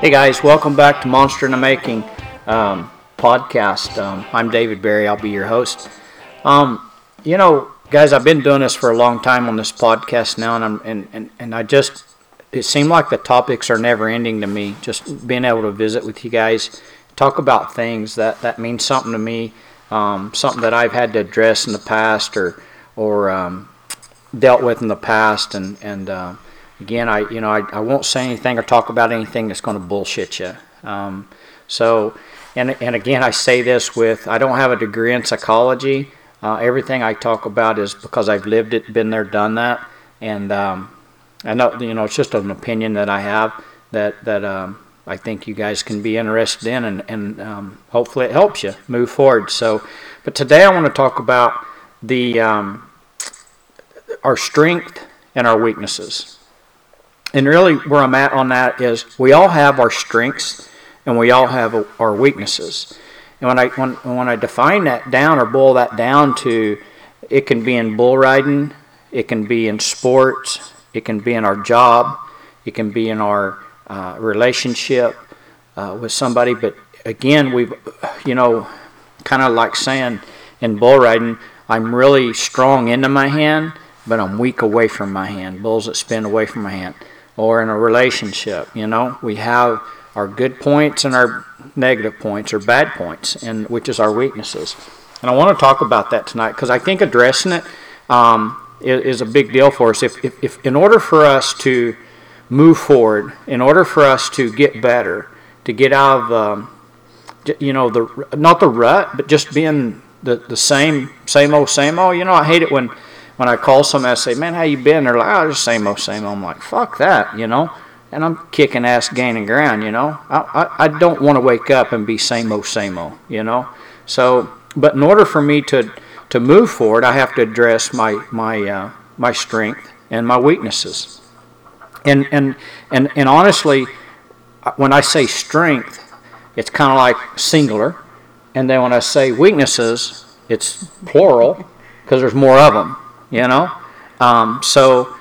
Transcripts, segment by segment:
Hey guys, welcome back to Monster in the Making um, podcast. Um, I'm David Berry. I'll be your host. Um, you know, guys, I've been doing this for a long time on this podcast now, and I'm and, and, and I just it seemed like the topics are never ending to me. Just being able to visit with you guys, talk about things that that mean something to me, um, something that I've had to address in the past or or um, dealt with in the past, and and uh, again, I you know I, I won't say anything or talk about anything that's going to bullshit you. Um, so, and and again, I say this with I don't have a degree in psychology. Uh, everything I talk about is because I've lived it, been there, done that, and um, I know you know it's just an opinion that I have that that um, I think you guys can be interested in, and and um, hopefully it helps you move forward. So, but today I want to talk about the um, our strength and our weaknesses and really where I'm at on that is we all have our strengths and we all have our weaknesses. And when I when when I define that down or boil that down to, it can be in bull riding, it can be in sports, it can be in our job, it can be in our uh, relationship uh, with somebody. But again, we've you know, kind of like saying in bull riding, I'm really strong into my hand, but I'm weak away from my hand. Bulls that spin away from my hand or in a relationship. You know, we have our good points and our negative points or bad points, and which is our weaknesses. And I want to talk about that tonight because I think addressing it um, is, is, a big deal for us. If, if, if in order for us to move forward, in order for us to get better, to get out of um, you know the not the rut, but just being the, the same same old same old. You know, I hate it when when I call somebody, I say, "Man, how you been?" They're like, "Oh, just same old, same old." I'm like, "Fuck that," you know. And I'm kicking ass, gaining ground, you know. I I, I don't want to wake up and be same old, same old, you know. So, but in order for me to to move forward, I have to address my my uh, my strength and my weaknesses. And and and and honestly, when I say strength, it's kind of like singular, and then when I say weaknesses, it's plural because there's more of them you know? Um, so,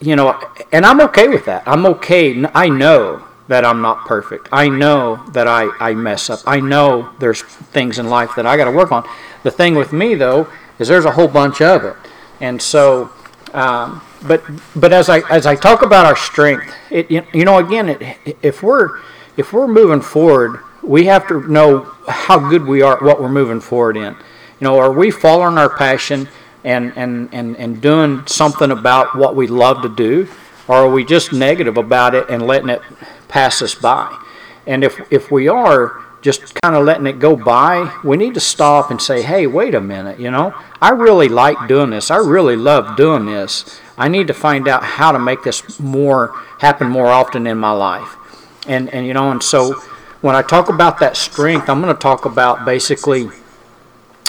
you know, and I'm okay with that. I'm okay. I know that I'm not perfect. I know that I, I mess up. I know there's things in life that I got to work on. The thing with me, though, is there's a whole bunch of it. And so, um, but but as I as I talk about our strength, it you know again, it, if we're if we're moving forward, we have to know how good we are, what we're moving forward in. You know, are we following our passion? And, and, and, and doing something about what we love to do? Or are we just negative about it and letting it pass us by? And if, if we are just kind of letting it go by, we need to stop and say, hey, wait a minute, you know, I really like doing this. I really love doing this. I need to find out how to make this more happen more often in my life. And, and you know, and so when I talk about that strength, I'm going to talk about basically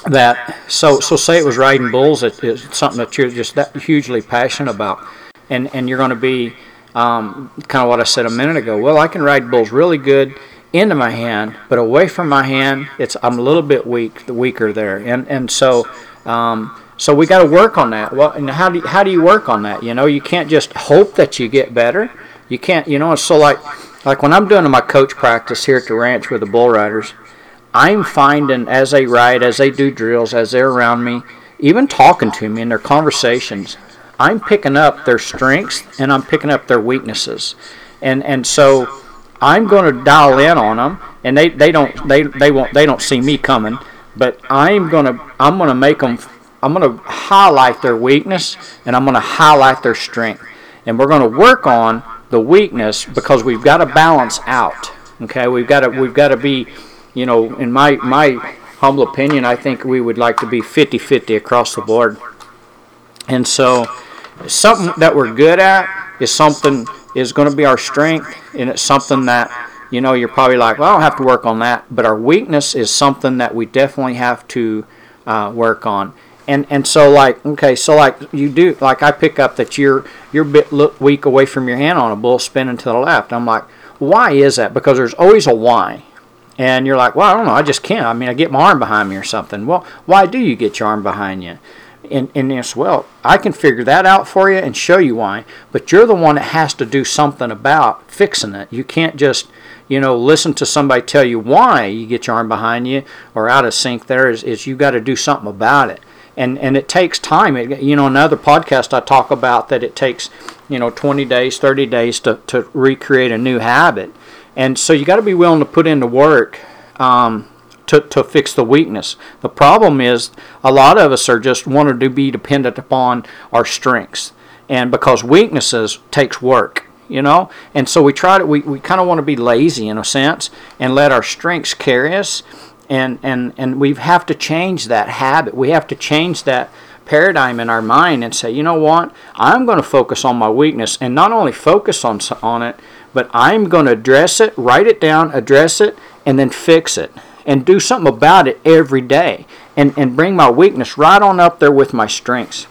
that so so say it was riding bulls it, it's something that you're just that hugely passionate about. And and you're going to be um, kind of what I said a minute ago well I can ride bulls really good into my hand but away from my hand it's I'm a little bit weak the weaker there. And and so um, so we got to work on that. Well and how do you, how do you work on that? You know you can't just hope that you get better. You can't you know so like like when I'm doing my coach practice here at the ranch with the bull riders I'm finding as they ride, as they do drills, as they're around me, even talking to me in their conversations, I'm picking up their strengths and I'm picking up their weaknesses. And and so I'm going to dial in on them and they, they don't they, they won't they don't see me coming, but I'm going to I'm going to make them I'm going to highlight their weakness and I'm going to highlight their strength. And we're going to work on the weakness because we've got to balance out. Okay? We've got to we've got to be you know, in my my humble opinion, I think we would like to be 50-50 across the board. And so, something that we're good at is something is going to be our strength, and it's something that you know you're probably like, well, I don't have to work on that. But our weakness is something that we definitely have to uh, work on. And and so like okay, so like you do like I pick up that you're you're a bit look weak away from your hand on a bull spinning to the left. I'm like, why is that? Because there's always a why and you're like, well, I don't know, I just can't. I mean, I get my arm behind me or something. Well, why do you get your arm behind you? And, and it's, well, I can figure that out for you and show you why, but you're the one that has to do something about fixing it. You can't just, you know, listen to somebody tell you why you get your arm behind you or out of sync there is, is you got to do something about it. And, and it takes time. It, you know, another podcast I talk about that it takes, you know, 20 days, 30 days to, to recreate a new habit. And so you got to be willing to put in the work um, to, to fix the weakness. The problem is a lot of us are just wanting to be dependent upon our strengths. And because weaknesses takes work, you know? And so we try to, we, we kind of want to be lazy in a sense and let our strengths carry us. And, and, and we have to change that habit. We have to change that paradigm in our mind and say, you know what? I'm going to focus on my weakness and not only focus on, on it, but I'm going to address it, write it down, address it, and then fix it and do something about it every day and, and bring my weakness right on up there with my strengths.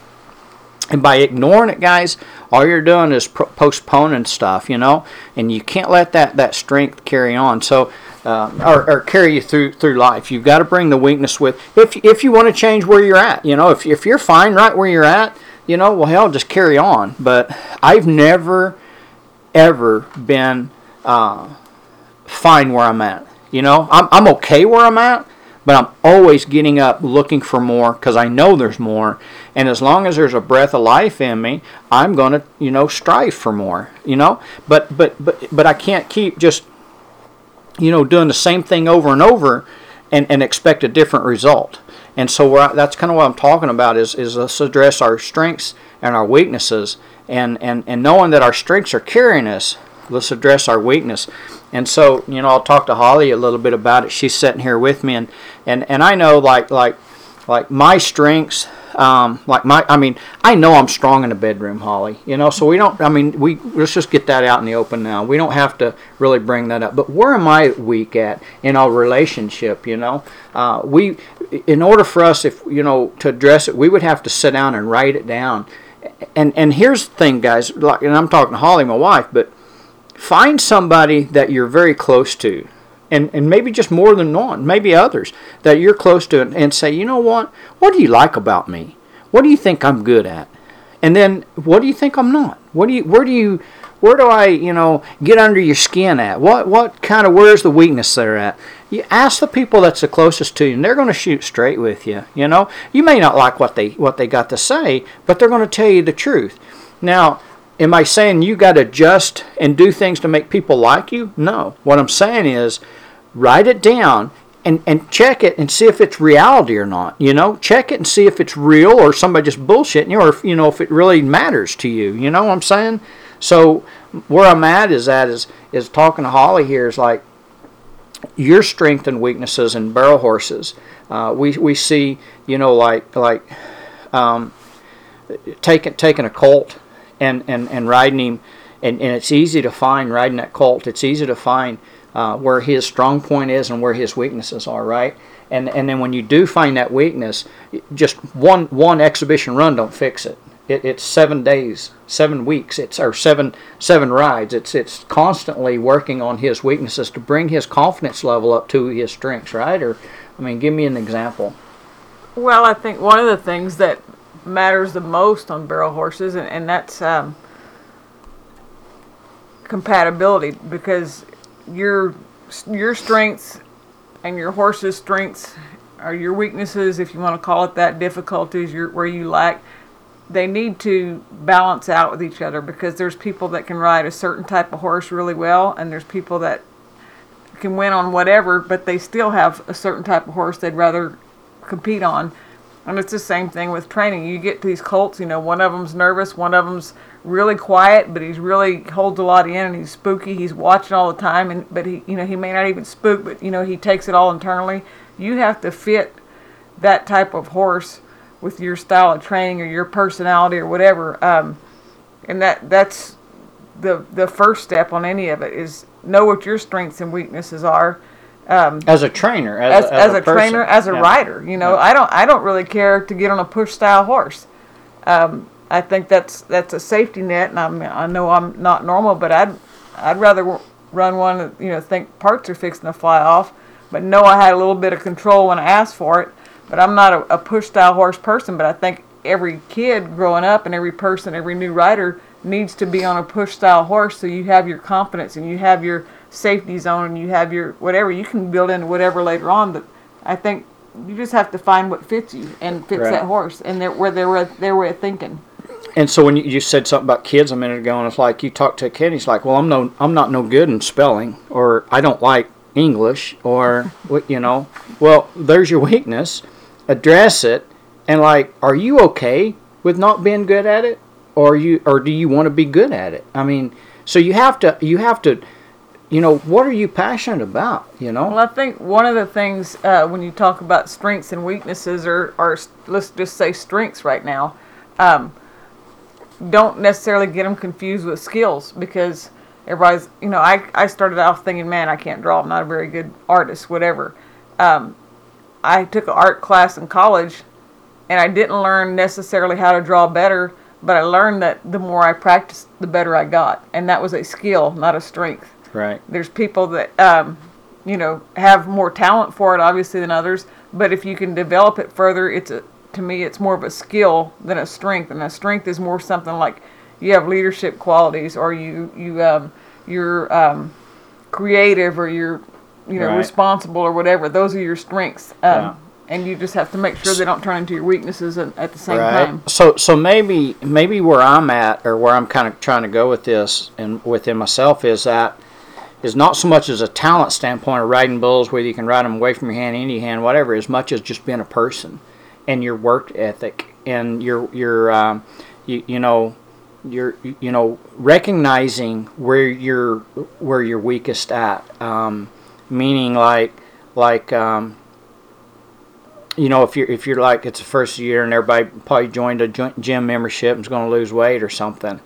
And by ignoring it, guys, all you're doing is pro- postponing stuff, you know, and you can't let that, that strength carry on. So, uh, or, or, carry you through through life. You've got to bring the weakness with. If if you want to change where you're at, you know, if if you're fine right where you're at, you know, well, hell, just carry on. But I've never ever been uh, fine where I'm at. You know, I'm, I'm okay where I'm at, but I'm always getting up looking for more because I know there's more. And as long as there's a breath of life in me, I'm to, you know, strive for more, you know? But, but, but, but I can't keep just, you know, doing the same thing over and over and, and expect a different result. And so that's kind of what I'm talking about is, is let's address our strengths and our weaknesses and, and, and knowing that our strengths are carrying us, let's address our weakness. And so, you know, I'll talk to Holly a little bit about it. She's sitting here with me, and and, and I know like like like my strengths. Um, like my, I mean, I know I'm strong in the bedroom, Holly. You know, so we don't. I mean, we let's just get that out in the open now. We don't have to really bring that up. But where am I weak at in our relationship? You know, uh, we, in order for us, if you know, to address it, we would have to sit down and write it down. And and here's the thing, guys. Like, and I'm talking to Holly, my wife, but find somebody that you're very close to and, and maybe just more than one, maybe others that you're close to, and, and, say, you know what? What do you like about me? What do you think I'm good at? And then what do you think I'm not? What do you? Where do you? Where do I? You know, get under your skin at? What? What kind of? Where's the weakness there at? You ask the people that's the closest to you, and they're going to shoot straight with you. You know, you may not like what they what they got to say, but they're going to tell you the truth. Now, Am I saying you got to adjust and do things to make people like you? No. What I'm saying is write it down and, and check it and see if it's reality or not. You know, check it and see if it's real or somebody just bullshitting you or if, you know if it really matters to you. You know what I'm saying? So where I'm at is at is is talking to Holly here is like your strength and weaknesses in barrel horses. Uh, we we see you know like like um, taking taking a colt and, and, and riding him. And, and it's easy to find riding that colt. It's easy to find uh, where his strong point is and where his weaknesses are, right? And, and then when you do find that weakness, just one, one exhibition run don't fix it. It it's seven days, seven weeks, it's or seven seven rides. It's it's constantly working on his weaknesses to bring his confidence level up to his strengths, right? Or I mean, give me an example. Well, I think one of the things that matters the most on barrel horses, and, and that's um, compatibility because your your strengths and your horse's strengths are your weaknesses, if you want to call it that, difficulties, your, where you lack. They need to balance out with each other because there's people that can ride a certain type of horse really well, and there's people that can win on whatever, but they still have a certain type of horse they'd rather compete on. And it's the same thing with training. You get these colts, you know, one of them's nervous, one of them's really quiet, but he's really holds a lot in and he's spooky. He's watching all the time, and but he, you know, he may not even spook, but you know, he takes it all internally. You have to fit that type of horse with your style of training or your personality or whatever. Um, and that that's the the first step on any of it is know what your strengths and weaknesses are um, as a trainer, as, as, as, as a, a trainer, as a yeah. rider. You know, yeah. I don't I don't really care to get on a push style horse. Um, I think that's that's a safety net, and I'm, I know I'm not normal, but I'd I'd rather run one you know think parts are fixing to fly off, but know I had a little bit of control when I asked for it. But I'm not a, a push style horse person. But I think every kid growing up and every person, every new rider needs to be on a push style horse so you have your confidence and you have your safety zone and you have your whatever you can build into whatever later on but i think you just have to find what fits you and fits Right. that horse and their where their their way of thinking And so when you, you said something about kids a minute ago, and it's like you talk to a kid, he's like, "Well, I'm no, I'm not no good in spelling, or I don't like English, or what, you know." Well, there's your weakness. Address it, and like, are you okay with not being good at it, or you, or do you want to be good at it? I mean, so you have to, you have to, you know, what are you passionate about? You know, Well, I think one of the things uh, when you talk about strengths and weaknesses, or, or let's just say strengths right now, um, don't necessarily get them confused with skills because everybody's, you know, I, I started off thinking, man, I can't draw. I'm not a very good artist, whatever. Um, I took an art class in college and I didn't learn necessarily how to draw better, but I learned that the more I practiced, the better I got. And that was a skill, not a strength right? there's people that um, you know have more talent for it obviously than others but if you can develop it further it's a to me it's more of a skill than a strength and a strength is more something like you have leadership qualities or you you um, you're um, creative or you're you know Right. responsible or whatever those are your strengths um, Yeah. and you just have to make sure they don't turn into your weaknesses at, at the same right. time So so maybe maybe where I'm at or where I'm kind of trying to go with this and within myself is that is not so much as a talent standpoint of riding bulls, whether you can ride them away from your hand, your hand, whatever, as much as just being a person and your work ethic and your your um, you, you know your you know recognizing where you're where you're weakest at, um, meaning like like um, you know, if you're if you're like it's the first year and everybody probably joined a gym membership and is going to lose weight or something,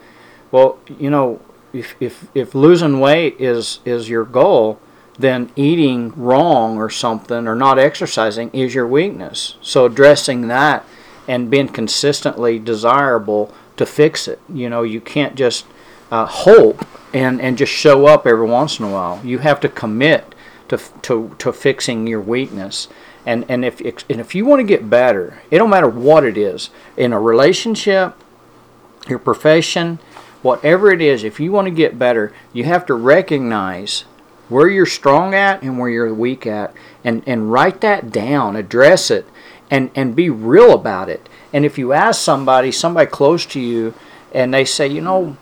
well, you know, if if if losing weight is is your goal, then eating wrong or something or not exercising is your weakness. So addressing that and being consistently desirable to fix it. You know, you can't just uh, hope and and just show up every once in a while. You have to commit to to to fixing your weakness. And and if and if you want to get better, it don't matter what it is in a relationship, your profession, whatever it is. If you want to get better, you have to recognize where you're strong at and where you're weak at, and and write that down, address it, and and be real about it. And if you ask somebody, somebody close to you, and they say, you know,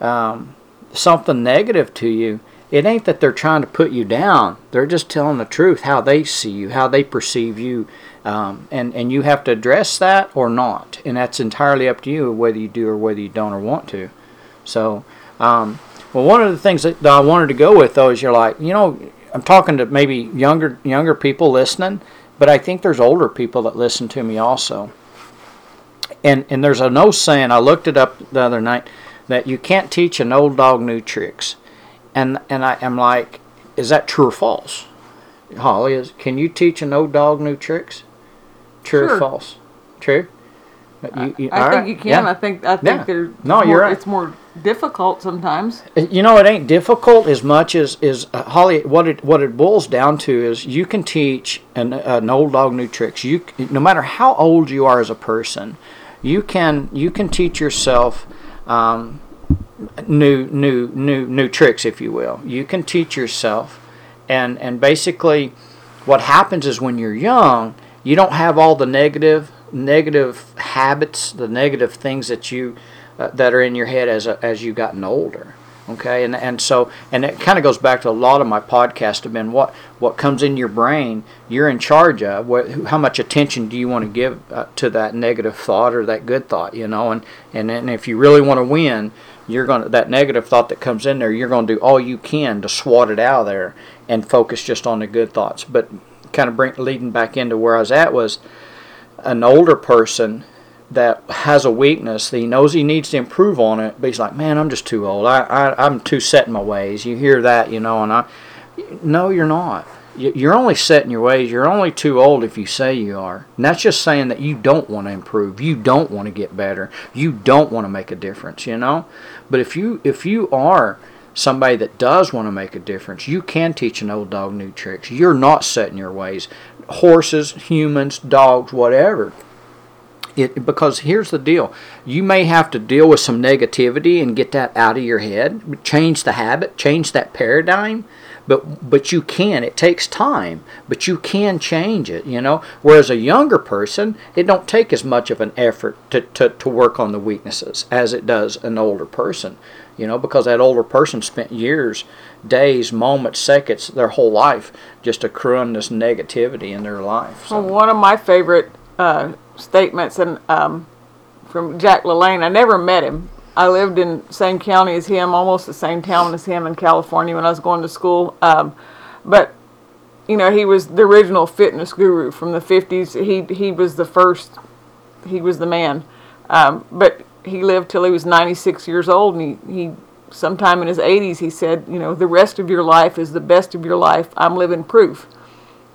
um, something negative to you, it ain't that they're trying to put you down. They're just telling the truth, how they see you, how they perceive you, um, and and you have to address that or not, and that's entirely up to you whether you do or whether you don't or want to. So, um, well, one of the things that, that I wanted to go with though is you're like, you know, I'm talking to maybe younger younger people listening, but I think there's older people that listen to me also. And and there's an old saying I looked it up the other night that you can't teach an old dog new tricks, and and I am like, is that true or false? Holly, is can you teach an old dog new tricks? True or false? True. You- you- I think right, you can. yeah. I think I think Yeah. there's No, more, you're right. It's more difficult sometimes. You know, it ain't difficult as much as is uh, Holly. What it what it boils down to is you can teach an, an old dog new tricks. You no matter how old you are as a person, you can you can teach yourself um, new new new new tricks, if you will. You can teach yourself, and and basically, what happens is when you're young, you don't have all the negative negative habits, the negative things that you uh, that are in your head as a, as you've gotten older. Okay, and and so and it kind of goes back to a lot of my podcasts have been what what comes in your brain you're in charge of. What, how much attention do you want to give uh, to that negative thought or that good thought? You know, and and and if you really want to win, you're going to that negative thought that comes in there. You're going to do all you can to swat it out of there and focus just on the good thoughts. But kind of bring leading back into where I was at was an older person that has a weakness that he knows he needs to improve on it, but he's like, man, I'm just too old. I, I I'm too set in my ways. You hear that, you know, and I, no, you're not. You- You're only set in your ways. You're only too old if you say you are. And that's just saying that you don't want to improve. You don't want to get better. You don't want to make a difference, you know? But if you if you are somebody that does want to make a difference, you can teach an old dog new tricks. You're not set in your ways. Horses, humans, dogs, whatever It, because here's the deal you may have to deal with some negativity and get that out of your head change the habit change that paradigm but but you can. It takes time but you can change it you know? Whereas a younger person it don't take as much of an effort to, to, to work on the weaknesses as it does an older person you know? Because that older person spent years days moments seconds their whole life just accruing this negativity in their life so. well, one of my favorite uh, statements and um, from jack lalanne i never met him I lived in same county as him, almost the same town as him in California when I was going to school. Um, but you know, he was the original fitness guru from the '50s. He he was the first. He was the man. Um, but he lived till he was 96 years old, and he, he sometime in his 80s he said, you know, the rest of your life is the best of your life. I'm living proof.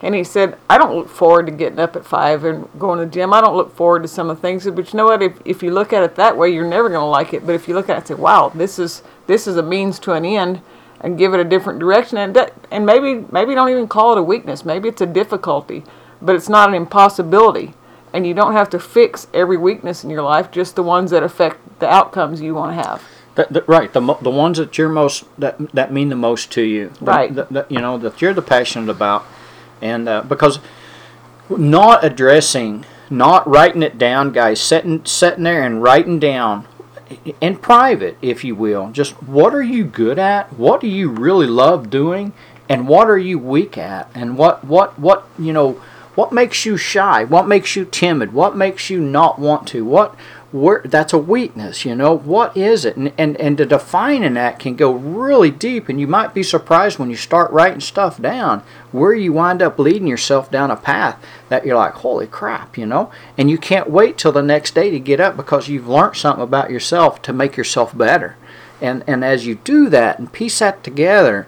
And he said, I don't look forward to getting up at five and going to the gym. I don't look forward to some of the things. But you know what? If, if you look at it that way, you're never going to like it. But if you look at it and say, wow, this is this is a means to an end, and give it a different direction, and that, and maybe maybe don't even call it a weakness. Maybe it's a difficulty, but it's not an impossibility. And you don't have to fix every weakness in your life, just the ones that affect the outcomes you want to have. Right, the the ones that you're most that that mean the most to you, right? you know that you're the passionate about and uh, because not addressing, not writing it down, guys, sitting sitting there and writing down in private, if you will, just what are you good at? What do you really love doing? And what are you weak at? And what what what you know? What makes you shy? What makes you timid? What makes you not want to? What where that's a weakness you know? What is it? And, and and to defining that can go really deep and you might be surprised when you start writing stuff down where you wind up leading yourself down a path that you're like holy crap you know? And you can't wait till the next day to get up because you've learned something about yourself to make yourself better. And and as you do that and piece that together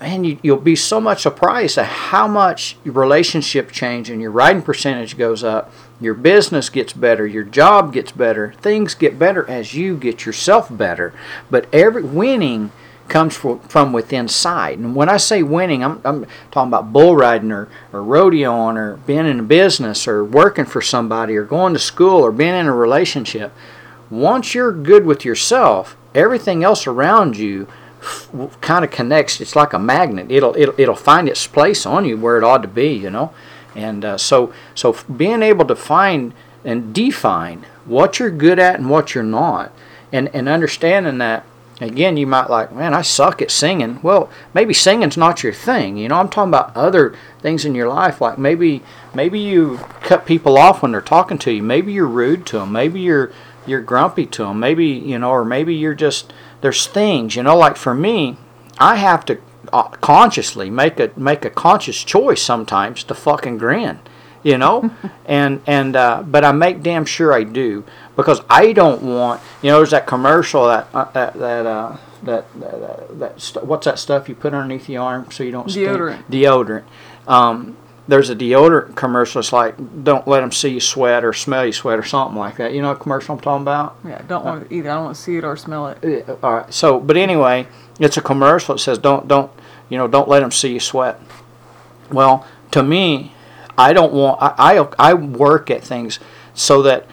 man, you, will be so much surprised at how much your relationship change and your writing percentage goes up. Your business gets better, your job gets better, things get better as you get yourself better. But every winning comes from, from within inside. And when I say winning, I'm, I'm talking about bull riding or, or rodeoing or being in a business or working for somebody or going to school or being in a relationship. Once you're good with yourself, everything else around you kind of connects. It's like a magnet. It'll it'll it'll find its place on you where it ought to be. You know, and uh, so so being able to find and define what you're good at and what you're not, and and understanding that. Again, you might like, man, I suck at singing. Well, maybe singing's not your thing. You know, I'm talking about other things in your life, like maybe maybe you cut people off when they're talking to you. Maybe you're rude to them. Maybe you're you're grumpy to them. Maybe you know, or maybe you're just there's things, you know, like for me, I have to uh, consciously make a make a conscious choice sometimes to fucking grin, you know, and and uh, but I make damn sure I do because I don't want, you know, there's that commercial that uh, that that. Uh, that, that, that, that st- what's that stuff you put underneath the arm so you don't deodorant stink? deodorant um, there's a deodorant commercial. It's like, don't let them see you sweat or smell you sweat or something like that. You know what commercial I'm talking about? Yeah, don't want to either. I don't want to see it or smell it. All right. So, but anyway, it's a commercial. It says, don't, don't, you know, don't let them see you sweat. Well, to me, I don't want. I, I, I work at things so that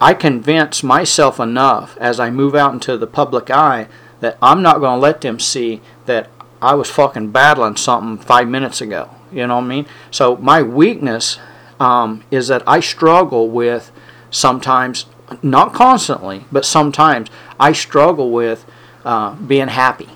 I convince myself enough as I move out into the public eye that I'm not going to let them see that I was fucking battling something five minutes ago. You know what I mean? So my weakness um, is that I struggle with sometimes, not constantly, but sometimes I struggle with uh, being happy.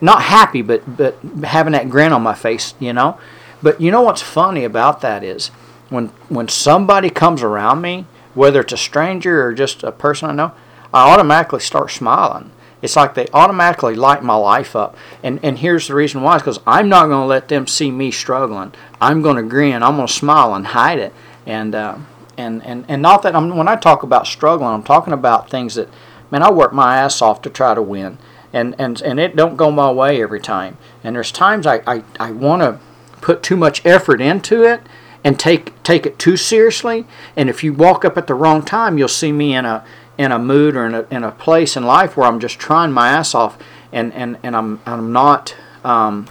Not happy, but but having that grin on my face. You know. But you know what's funny about that is when when somebody comes around me, whether it's a stranger or just a person I know, I automatically start smiling it's like they automatically light my life up. And and here's the reason why: is because I'm not going to let them see me struggling. I'm going to grin. I'm going to smile and hide it. And uh, and and and not that I'm when I talk about struggling, I'm talking about things that, man, I work my ass off to try to win. And and and it don't go my way every time. And there's times I I, I want to put too much effort into it and take take it too seriously. And if you walk up at the wrong time, you'll see me in a in a mood or in a, in a place in life where I'm just trying my ass off and, and, and I'm, I'm not, um,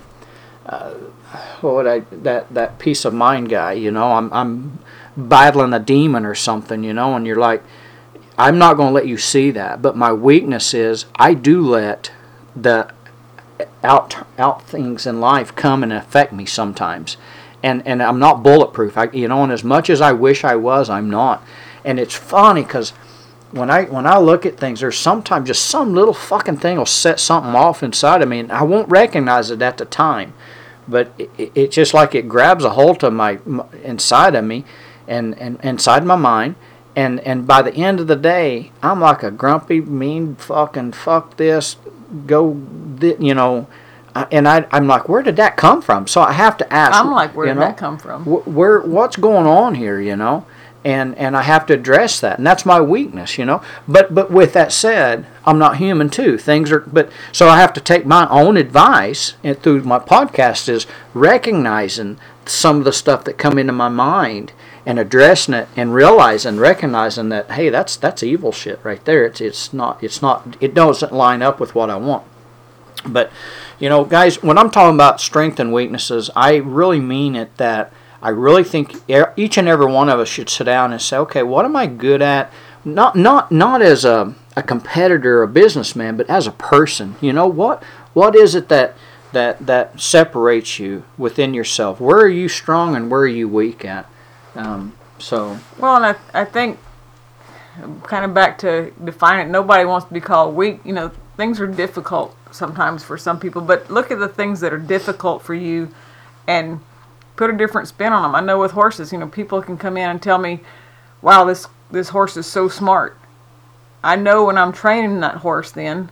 uh, what would I, that, that peace of mind guy, you know, I'm, I'm battling a demon or something, you know, and you're like, I'm not going to let you see that. But my weakness is I do let the out out things in life come and affect me sometimes. And and I'm not bulletproof. I you know, and as much as I wish I was, I'm not. And it's funny cuz when I when I look at things, there's sometimes just some little fucking thing will set something uh-huh. off inside of me, and I won't recognize it at the time, but it, it's just like it grabs a hold of my, my inside of me, and, and inside my mind, and and by the end of the day, I'm like a grumpy, mean fucking fuck this, go, you know, and I I'm like, where did that come from? So I have to ask. I'm like, where did know, that come from? Where what's going on here? You know, and and I have to address that, and that's my weakness, you know. But but with that said, I'm not human too. Things are, but so I have to take my own advice and through my podcast is recognizing some of the stuff that come into my mind and addressing it and realizing recognizing that hey that's that's evil shit right there it's it's not it's not it doesn't line up with what I want but you know guys when I'm talking about strength and weaknesses I really mean it that I really think each and every one of us should sit down and say okay what am I good at not not not as a, a competitor a businessman but as a person you know what what is it that that that separates you within yourself where are you strong and where are you weak at um, so well, and I, I think kind of back to define it. Nobody wants to be called weak. You know, things are difficult sometimes for some people, but look at the things that are difficult for you, and put a different spin on them. I know with horses, you know, people can come in and tell me, "Wow, this this horse is so smart." I know when I'm training that horse, then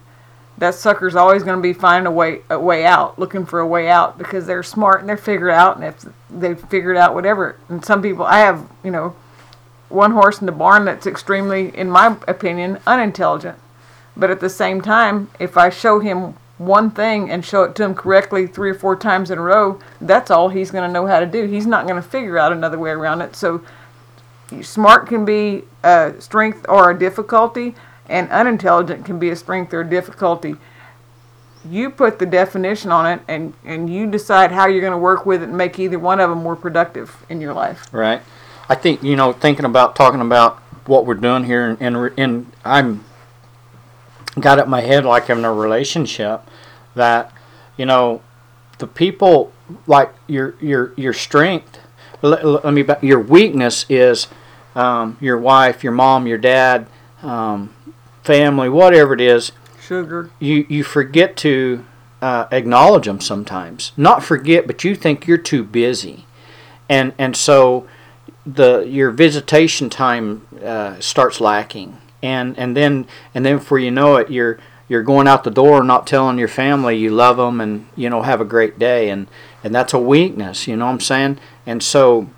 that sucker's always going to be finding a way a way out, looking for a way out because they're smart and they're figured out, and if they've figured out whatever. And some people, I have, you know, one horse in the barn that's extremely, in my opinion, unintelligent. But at the same time, if I show him one thing and show it to him correctly three or four times in a row, that's all he's going to know how to do. He's not going to figure out another way around it. So, smart can be a strength or a difficulty and unintelligent can be a strength or a difficulty. You put the definition on it, and and you decide how you're going to work with it and make either one of them more productive in your life. Right. I think you know, thinking about talking about what we're doing here, and and I'm got in my head like I'm in a relationship that you know the people like your your your strength. Let, let me your weakness is um, your wife, your mom, your dad, um, family, whatever it is, sugar. You you forget to uh, acknowledge them sometimes. Not forget, but you think you're too busy, and and so the your visitation time uh, starts lacking, and and then and then before you know it, you're you're going out the door not telling your family you love them and you know have a great day and and that's a weakness you know what i'm saying and so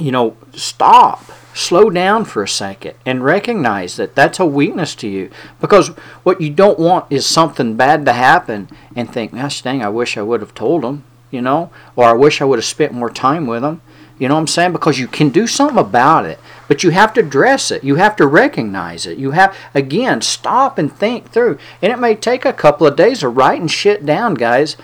you know stop slow down for a second and recognize that that's a weakness to you. Because what you don't want is something bad to happen and think, gosh dang, I wish I would have told them, you know, or I wish I would have spent more time with them. You know what I'm saying? Because you can do something about it, but you have to address it. You have to recognize it. You have, again, stop and think through. And it may take a couple of days of writing shit down, guys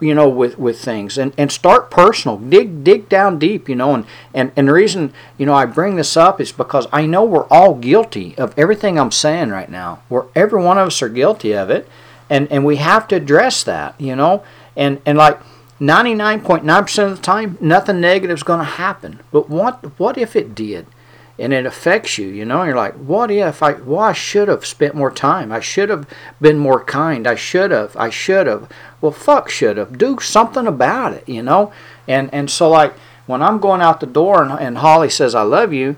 you know with with things. And and start personal. Dig dig down deep you know. And and and the reason you know I bring this up is because I know we're all guilty of everything I'm saying right now. We're every one of us are guilty of it. And and we have to address that you know. And and like 99.9% of the time nothing negative is going to happen. But what what if it did and it affects you, you know. And you're like, what if I? Well, I should have spent more time. I should have been more kind. I should have. I should have. Well, fuck, should have. Do something about it, you know. And and so like when I'm going out the door and, and Holly says I love you,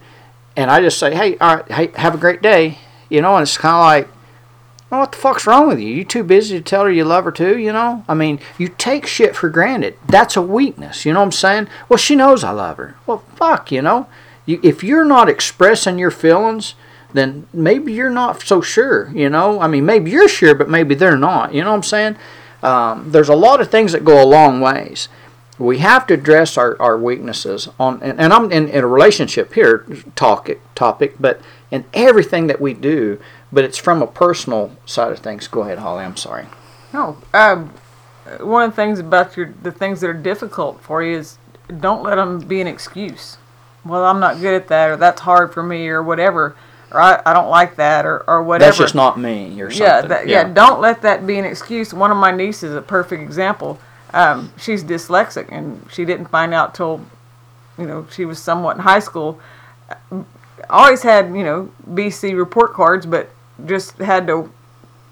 and I just say, hey, all right, hey, have a great day, you know. And it's kind of like, well, what the fuck's wrong with you? You too busy to tell her you love her too, you know? I mean, you take shit for granted. That's a weakness, you know what I'm saying? Well, she knows I love her. Well, fuck, you know. You, if you're not expressing your feelings, then maybe you're not so sure, you know? I mean, maybe you're sure, but maybe they're not, you know what I'm saying? Um, there's a lot of things that go a long ways. We have to address our, our weaknesses on, and, and I'm in, in a relationship here talk topic, but in everything that we do, but it's from a personal side of things. Go ahead, Holly. I'm sorry. No, um, one of the things about your the things that are difficult for you is don't let them be an excuse well, I'm not good at that, or that's hard for me, or whatever, or I, I don't like that, or, or whatever. That's just not me, or something. Yeah, that, yeah. Don't let that be an excuse. One of my nieces is a perfect example. Um, she's dyslexic, and she didn't find out till, you know, she was somewhat in high school. Always had, you know, BC report cards, but just had to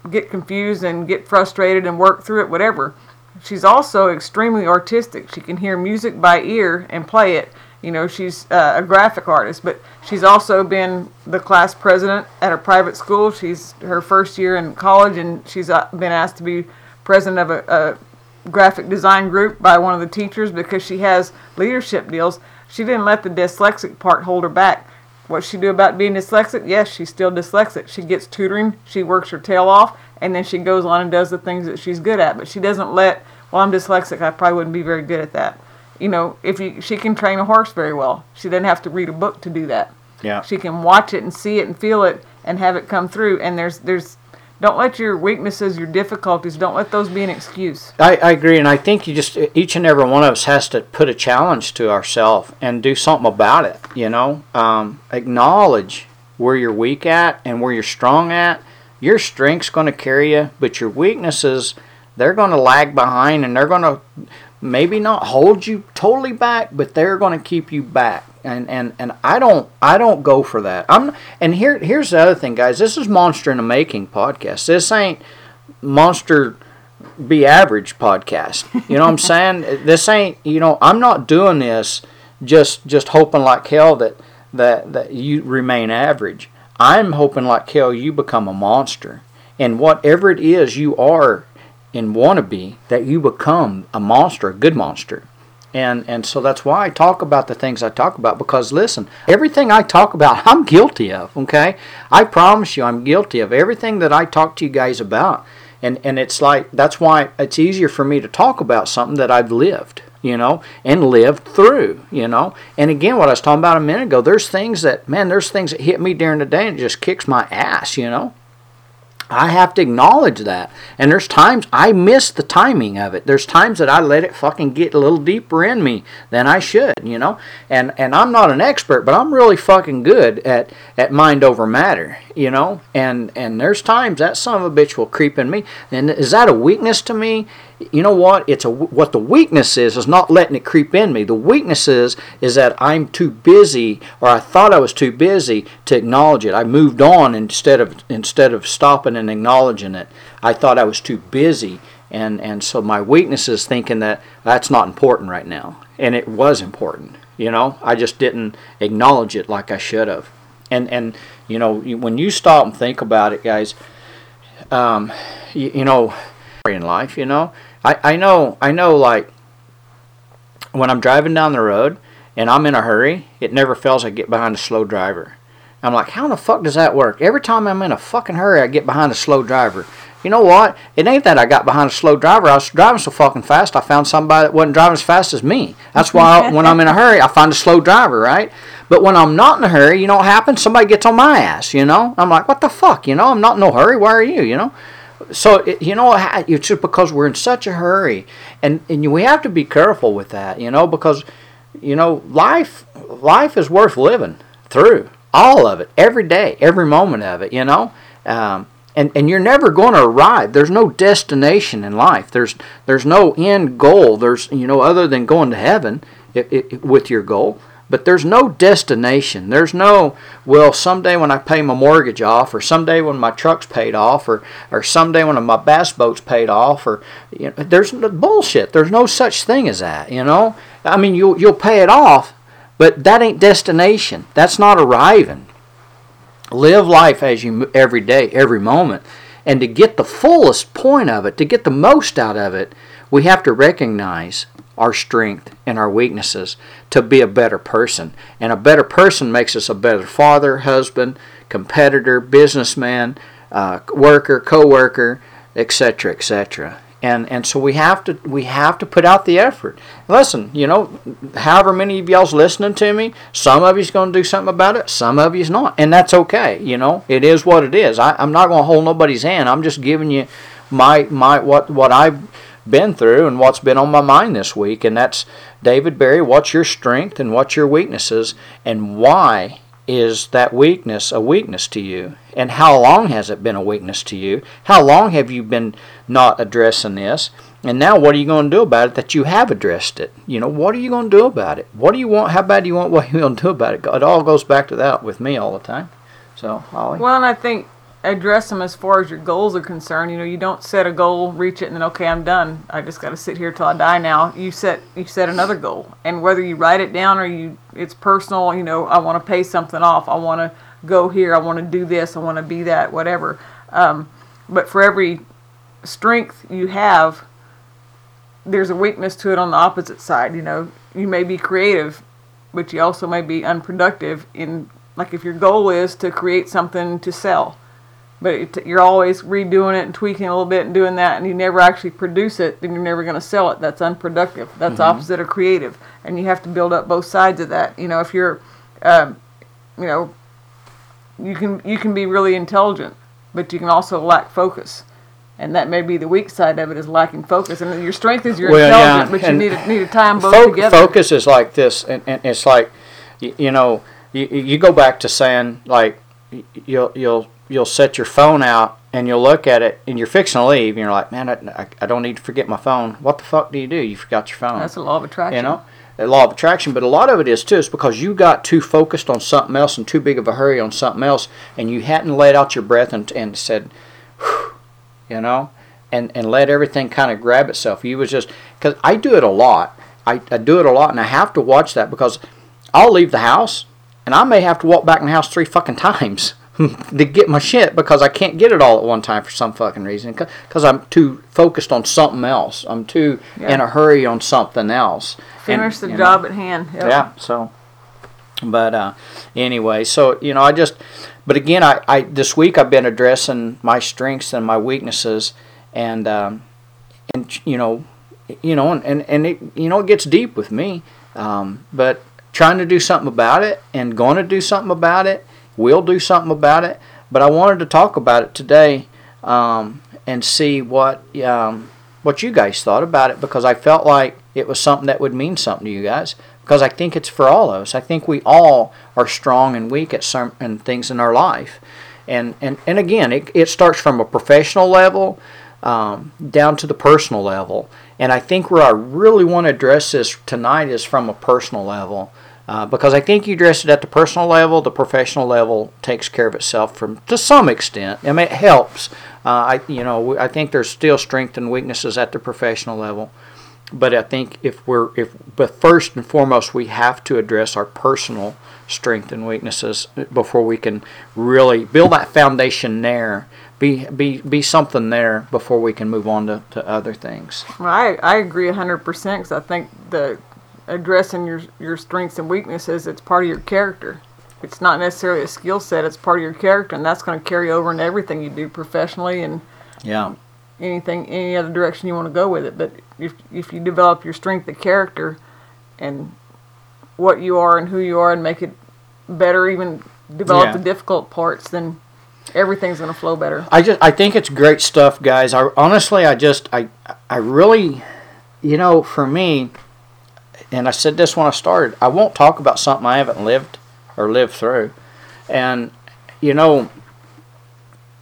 get confused and get frustrated and work through it, whatever. She's also extremely artistic. She can hear music by ear and play it you know, she's uh, a graphic artist, but she's also been the class president at a private school. She's her first year in college, and she's uh, been asked to be president of a, a graphic design group by one of the teachers because she has leadership deals. She didn't let the dyslexic part hold her back. What she do about being dyslexic? Yes, she's still dyslexic. She gets tutoring, she works her tail off, and then she goes on and does the things that she's good at. But she doesn't let, well, I'm dyslexic, I probably wouldn't be very good at that you know, if you she can train a horse very well. She doesn't have to read a book to do that. Yeah. She can watch it and see it and feel it and have it come through. And there's there's don't let your weaknesses, your difficulties, don't let those be an excuse. I, I agree, and I think you just each and every one of us has to put a challenge to ourselves and do something about it. You know, um, acknowledge where you're weak at and where you're strong at. Your strength's going to carry you, but your weaknesses they're going to lag behind and they're going to maybe not hold you totally back, but they're going to keep you back. And, and and I don't I don't go for that. I'm and here here's the other thing, guys. This is Monster in the Making podcast. This ain't Monster Be Average podcast. You know what I'm saying? this ain't you know I'm not doing this just just hoping like hell that that that you remain average. I'm hoping like hell you become a monster. And whatever it is you are and want to be that you become a monster, a good monster. And and so that's why I talk about the things I talk about because listen, everything I talk about I'm guilty of, okay? I promise you I'm guilty of everything that I talk to you guys about. And and it's like that's why it's easier for me to talk about something that I've lived, you know, and lived through, you know. And again, what I was talking about a minute ago, there's things that man, there's things that hit me during the day and it just kicks my ass, you know. I have to acknowledge that. And there's times I miss the timing of it. There's times that I let it fucking get a little deeper in me than I should, you know? And and I'm not an expert, but I'm really fucking good at at mind over matter, you know? And and there's times that son of a bitch will creep in me. And is that a weakness to me? You know what? It's a what the weakness is is not letting it creep in me. The weakness is is that I'm too busy, or I thought I was too busy to acknowledge it. I moved on instead of instead of stopping and acknowledging it. I thought I was too busy, and and so my weakness is thinking that that's not important right now, and it was important. You know, I just didn't acknowledge it like I should have. And and you know when you stop and think about it, guys. Um, you, you know in life, you know. I, I know I know like when I'm driving down the road and I'm in a hurry, it never fails I get behind a slow driver. I'm like, how in the fuck does that work? Every time I'm in a fucking hurry, I get behind a slow driver. You know what? It ain't that I got behind a slow driver. I was driving so fucking fast, I found somebody that wasn't driving as fast as me. That's why when I'm in a hurry, I find a slow driver, right? But when I'm not in a hurry, you know what happens? Somebody gets on my ass, you know? I'm like, what the fuck? You know, I'm not in no hurry. Why are you, you know? So you know it's just because we're in such a hurry. And and we have to be careful with that you know because you know life life is worth living through all of it every day every moment of it you know? Um, and and you're never going to arrive. There's no destination in life. There's there's no end goal. There's you know other than going to heaven it, it, with your goal but there's no destination. There's no, well, someday when I pay my mortgage off, or someday when my truck's paid off, or, or someday when my bass boat's paid off, or you know, there's bullshit. There's no such thing as that. You know, I mean, you'll you'll pay it off, but that ain't destination. That's not arriving. Live life as you every day, every moment, and to get the fullest point of it, to get the most out of it, we have to recognize our strength and our weaknesses to be a better person. And a better person makes us a better father, husband, competitor, businessman, uh, worker, co-worker, etc., etc. And and so we have to we have to put out the effort. Listen, you know, however many of y'all's listening to me, some of you's going to do something about it, some of you's not, and that's okay. You know, it is what it is. I, I'm not going to hold nobody's hand. I'm just giving you my my what what I been through and what's been on my mind this week. And that's David Berry, what's your strength and what's your weaknesses, and why is that weakness a weakness to you? And how long has it been a weakness to you? How long have you been not addressing this? And now what are you going to do about it that you have addressed it? You know, what are you going to do about it? What do you want? How bad do you want? What are you going to do about it? It all goes back to that with me all the time. So, Holly. Well, and I think address them as far as your goals are concerned. You know, you don't set a goal, reach it, and then okay, I'm done. I just got to sit here till I die. Now you set you set another goal, and whether you write it down or you it's personal. You know, I want to pay something off. I want to go here. I want to do this. I want to be that. Whatever. Um, but for every strength you have, there's a weakness to it on the opposite side. You know, you may be creative, but you also may be unproductive in like if your goal is to create something to sell but it, you're always redoing it and tweaking a little bit and doing that and you never actually produce it then you're never going to sell it. That's unproductive. That's Mm-hmm. opposite of creative. And you have to build up both sides of that. You know if you're um, you know you can you can be really intelligent but you can also lack focus. And that may be the weak side of it is lacking focus. And your strength is your Well, yeah, intelligence but you need to need to tie them both Fo- together. Focus is like this, and, and it's like, you, you know, you, you go back to saying like, you'll you'll you'll set your phone out and you'll look at it and you're fixing to leave and you're like, man, I, I, don't need to forget my phone. What the fuck do you do? You forgot your phone. that's a law of attraction you know, a law of attraction. But a lot of it is too is because you got too focused on something else and too big of a hurry on something else, and you hadn't let out your breath and and said, you know, and and let everything kind of grab itself. You was just because I do it a lot. I, I do it a lot, and I have to watch that because I'll leave the house and I may have to walk back in the house three fucking times to get my shit because I can't get it all at one time for some fucking reason because I'm too focused on something else. I'm too Yeah. in a hurry on something else. And, finish the you know, job at hand Yep. yeah. So, but uh, anyway, so you know, I just, but again, I, I this week I've been addressing my strengths and my weaknesses, and um, and you know, you know, and and, and it you know it gets deep with me, um, but trying to do something about it and going to do something about it, will do something about it. But I wanted to talk about it today um, and see what um, what you guys thought about it because I felt like it was something that would mean something to you guys because I think it's for all of us. I think we all are strong and weak at and things in our life, and and and again, it it starts from a professional level um, down to the personal level, and I think where I really want to address this tonight is from a personal level. Uh, because I think you address it at the personal level, the professional level takes care of itself from to some extent. I mean, it helps. Uh, I you know I think there's still strength and weaknesses at the professional level, but I think if we're if but first and foremost we have to address our personal strength and weaknesses before we can really build that foundation there. Be be be something there before we can move on to, to other things. Well, I, I agree 100% because I think the addressing your your strengths and weaknesses it's part of your character. It's not necessarily a skill set, it's part of your character and that's going to carry over in everything you do professionally and Yeah. anything any other direction you want to go with it. But if if you develop your strength of character and what you are and who you are and make it better even develop Yeah. the difficult parts then everything's going to flow better. I just I think it's great stuff, guys. I honestly I just I I really you know, for me and I said this when I started, I won't talk about something I haven't lived or lived through. And you know,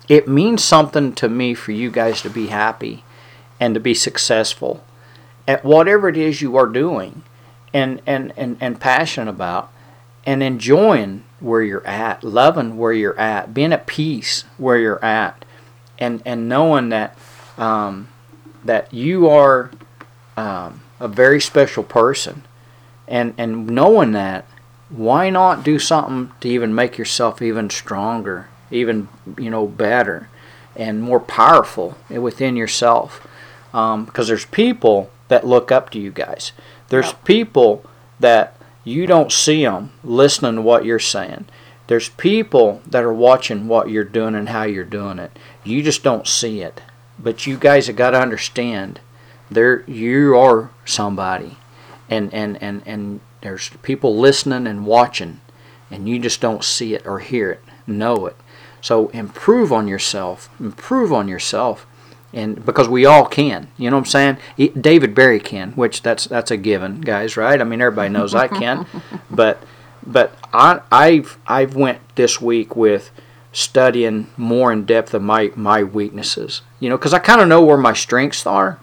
it means something to me for you guys to be happy and to be successful at whatever it is you are doing and and and, and passionate about and enjoying where you're at, loving where you're at, being at peace where you're at, and and knowing that um, that you are um, a very special person, and and knowing that, why not do something to even make yourself even stronger, even you know better, and more powerful within yourself, um, because there's people that look up to you guys. There's people that you don't see them listening to what you're saying. There's people that are watching what you're doing and how you're doing it. You just don't see it. But you guys have got to understand there you are somebody and and and and there's people listening and watching and you just don't see it or hear it, know it. So improve on yourself, improve on yourself and because we all can, you know what I'm saying? David Berry can, which that's that's a given, guys, right? I mean, everybody knows I can, but but I I've I've went this week with studying more in depth of my my weaknesses, you know, because I kind of know where my strengths are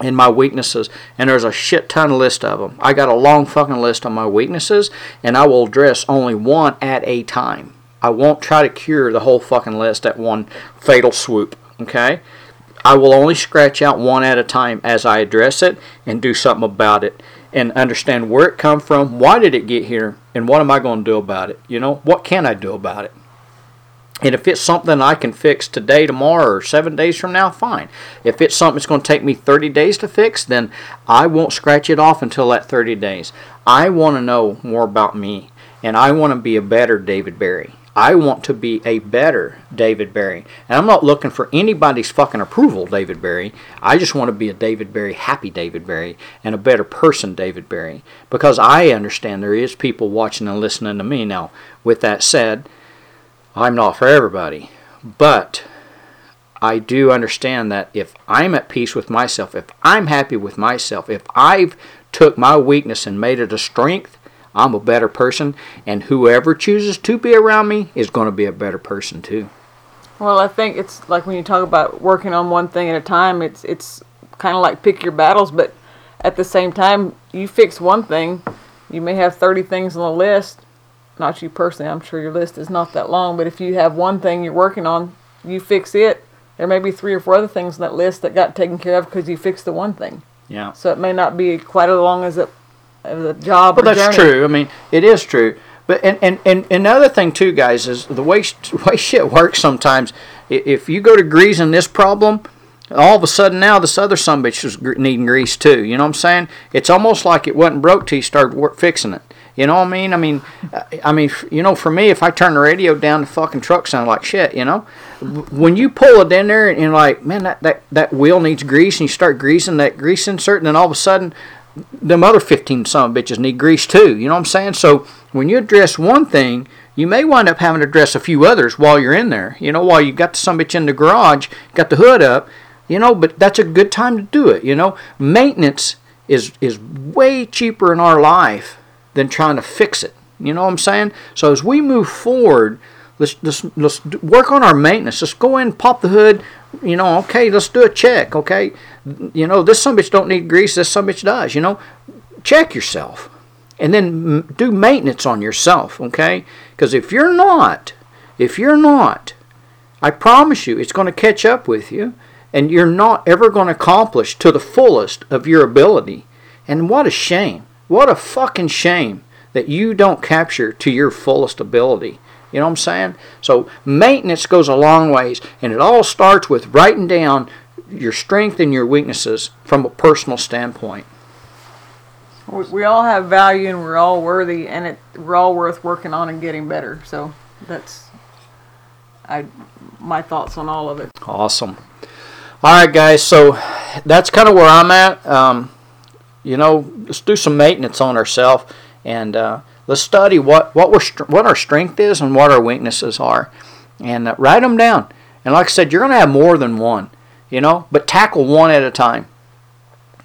and my weaknesses, and there's a shit ton list of them. I got a long fucking list of my weaknesses, and I will address only one at a time. I won't try to cure the whole fucking list at one fatal swoop. Okay. I will only scratch out one at a time as I address it and do something about it and understand where it come from, why did it get here, and what am I going to do about it? You know, what can I do about it? And if it's something I can fix today, tomorrow, or seven days from now, fine. If it's something that's going to take me 30 days to fix, then I won't scratch it off until that 30 days. I want to know more about me, and I want to be a better David Berry. I want to be a better David Berry. And I'm not looking for anybody's fucking approval, David Berry. I just want to be a David Berry, happy David Berry, and a better person, David Berry. Because I understand there is people watching and listening to me. Now, with that said, I'm not for everybody. But I do understand that if I'm at peace with myself, if I'm happy with myself, if I've took my weakness and made it a strength, I'm a better person, and whoever chooses to be around me is going to be a better person too. Well, I think it's like when you talk about working on one thing at a time, it's it's kind of like pick your battles, but at the same time, you fix one thing, you may have 30 things on the list. Not you personally, I'm sure your list is not that long, but if you have one thing you're working on, you fix it. There may be three or four other things on that list that got taken care of because you fixed the one thing. Yeah. So it may not be quite as long as it the job. But that's journey. true. I mean, it is true. But and, and, and another thing too, guys, is the way way shit works sometimes. If you go to greasing this problem, all of a sudden now this other son bitch is needing grease too. You know what I'm saying? It's almost like it wasn't broke till you started fixing it. You know what I mean? I mean, uh, I mean, you know, for me, if I turn the radio down, the fucking truck sounds like shit. You know, when you pull it in there and you're like, man, that, that that wheel needs grease, and you start greasing that grease insert, and then all of a sudden them other 15 some bitches need grease too. You know what I'm saying? So when you address one thing, you may wind up having to address a few others while you're in there. You know, while you got some bitch in the garage, got the hood up, you know, but that's a good time to do it. You know, maintenance is is way cheaper in our life than trying to fix it. You know what I'm saying? So as we move forward, let's let's, let's work on our maintenance. Let's go in, pop the hood. You know, okay, let's do a check. Okay, you know, this some bitch don't need grease, this some bitch does, you know. Check yourself. And then do maintenance on yourself, okay? Because if you're not, if you're not, I promise you it's going to catch up with you and you're not ever going to accomplish to the fullest of your ability. And what a shame. What a fucking shame that you don't capture to your fullest ability. You know what I'm saying? So maintenance goes a long ways, and it all starts with writing down your strength and your weaknesses from a personal standpoint. We all have value and we're all worthy, and it, we're all worth working on and getting better. So that's I my thoughts on all of it. Awesome. All right, guys. So that's kind of where I'm at. Um, you know, let's do some maintenance on ourselves and uh, let's study what what we're what our strength is and what our weaknesses are, and uh, write them down. And like I said, you're going to have more than one you know, but tackle one at a time.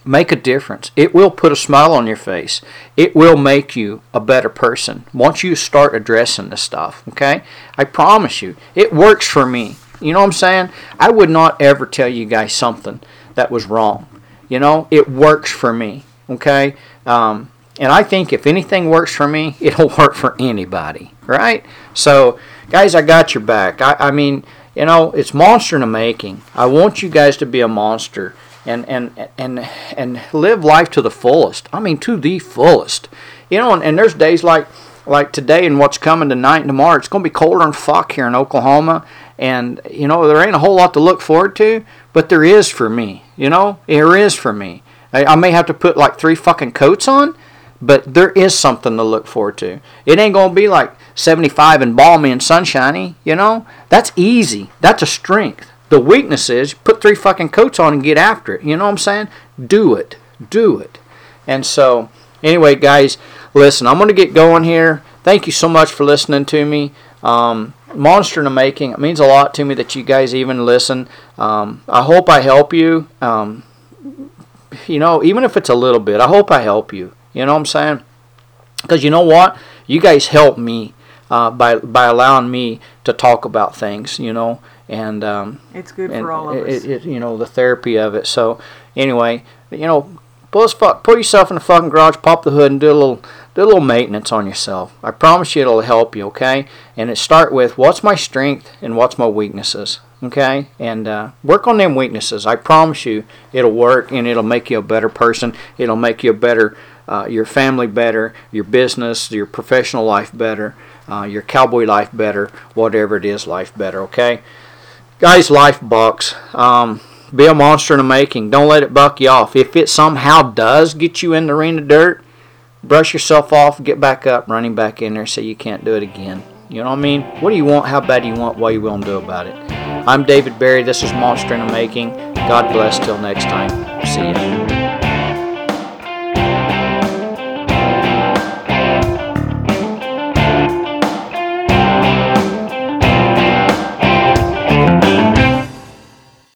Make a difference. It will put a smile on your face. It will make you a better person once you start addressing this stuff, okay? I promise you, it works for me. You know what I'm saying? I would not ever tell you guys something that was wrong. You know, it works for me, okay? Um, and I think if anything works for me, it'll work for anybody, right? So, guys, I got your back. I, I mean, you know, it's monster in the making. I want you guys to be a monster and and and and live life to the fullest. I mean, to the fullest. You know, and, and there's days like like today and what's coming tonight and tomorrow. It's going to be colder than fuck here in Oklahoma, and you know there ain't a whole lot to look forward to, but there is for me. You know, there is for me. I, I may have to put like three fucking coats on, but there is something to look forward to. It ain't to be like 75 and balmy and sunshiny, you know? That's easy. That's a strength. The weakness is put three fucking coats on and get after it. You know what I'm saying? Do it. Do it. And so, anyway, guys, listen, I'm to get going here. Thank you so much for listening to me. Um, monster in the making. It means a lot to me that you guys even listen. Um, I hope I help you. Um, you know, even if it's a little bit, I hope I help you. You know what I'm saying? Because you know what? You guys help me uh, by by allowing me to talk about things. You know, and um, It's good and for all of us. it, it, you know the therapy of it. So anyway, you know, pull, fuck, pull yourself in the fucking garage, pop the hood, and do a little do a little maintenance on yourself. I promise you it'll help you. Okay, and it start with what's my strength and what's my weaknesses. Okay, and uh, work on them weaknesses. I promise you it'll work and it'll make you a better person. It'll make you a better. Uh, your family better, your business, your professional life better, uh, your cowboy life better, whatever it is, life better. Okay, guys, life bucks. Um, be a monster in the making. Don't let it buck you off. If it somehow does get you in the arena dirt, brush yourself off, get back up, running back in there, so you can't do it again. You know what I mean? What do you want? How bad do you want? What are you willing to do about it? I'm David Berry. This is Monster in the Making. God bless. Till next time. See ya.